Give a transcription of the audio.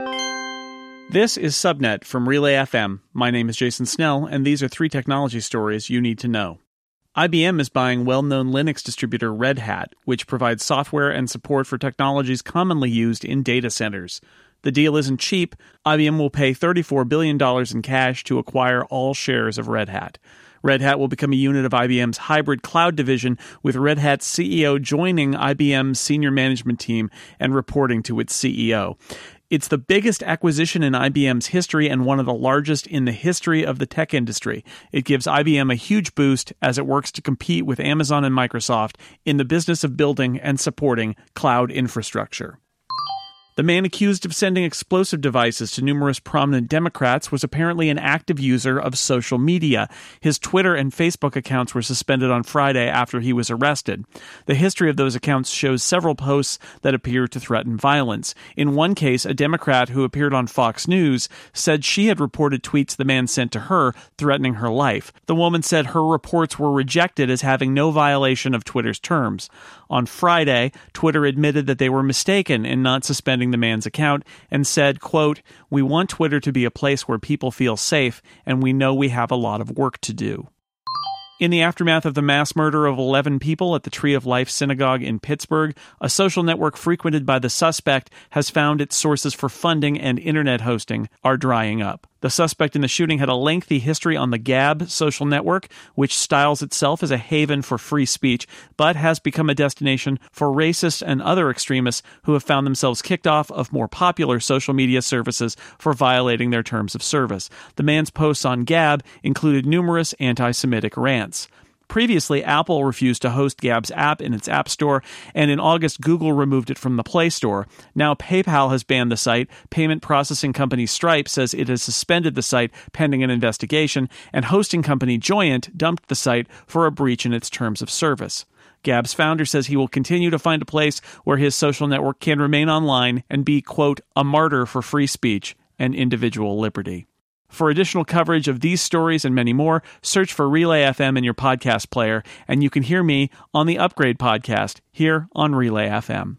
This is Subnet from Relay FM. My name is Jason Snell, and these are three technology stories you need to know. IBM is buying well known Linux distributor Red Hat, which provides software and support for technologies commonly used in data centers. The deal isn't cheap. IBM will pay $34 billion in cash to acquire all shares of Red Hat. Red Hat will become a unit of IBM's hybrid cloud division, with Red Hat's CEO joining IBM's senior management team and reporting to its CEO. It's the biggest acquisition in IBM's history and one of the largest in the history of the tech industry. It gives IBM a huge boost as it works to compete with Amazon and Microsoft in the business of building and supporting cloud infrastructure. The man accused of sending explosive devices to numerous prominent Democrats was apparently an active user of social media. His Twitter and Facebook accounts were suspended on Friday after he was arrested. The history of those accounts shows several posts that appear to threaten violence. In one case, a Democrat who appeared on Fox News said she had reported tweets the man sent to her threatening her life. The woman said her reports were rejected as having no violation of Twitter's terms. On Friday, Twitter admitted that they were mistaken in not suspending the man's account and said, quote, "We want Twitter to be a place where people feel safe and we know we have a lot of work to do." In the aftermath of the mass murder of 11 people at the Tree of Life Synagogue in Pittsburgh, a social network frequented by the suspect has found its sources for funding and internet hosting are drying up. The suspect in the shooting had a lengthy history on the Gab social network, which styles itself as a haven for free speech, but has become a destination for racists and other extremists who have found themselves kicked off of more popular social media services for violating their terms of service. The man's posts on Gab included numerous anti Semitic rants. Previously, Apple refused to host Gab's app in its App Store, and in August, Google removed it from the Play Store. Now, PayPal has banned the site. Payment processing company Stripe says it has suspended the site pending an investigation, and hosting company Joyent dumped the site for a breach in its terms of service. Gab's founder says he will continue to find a place where his social network can remain online and be, quote, a martyr for free speech and individual liberty. For additional coverage of these stories and many more, search for Relay FM in your podcast player, and you can hear me on the Upgrade podcast here on Relay FM.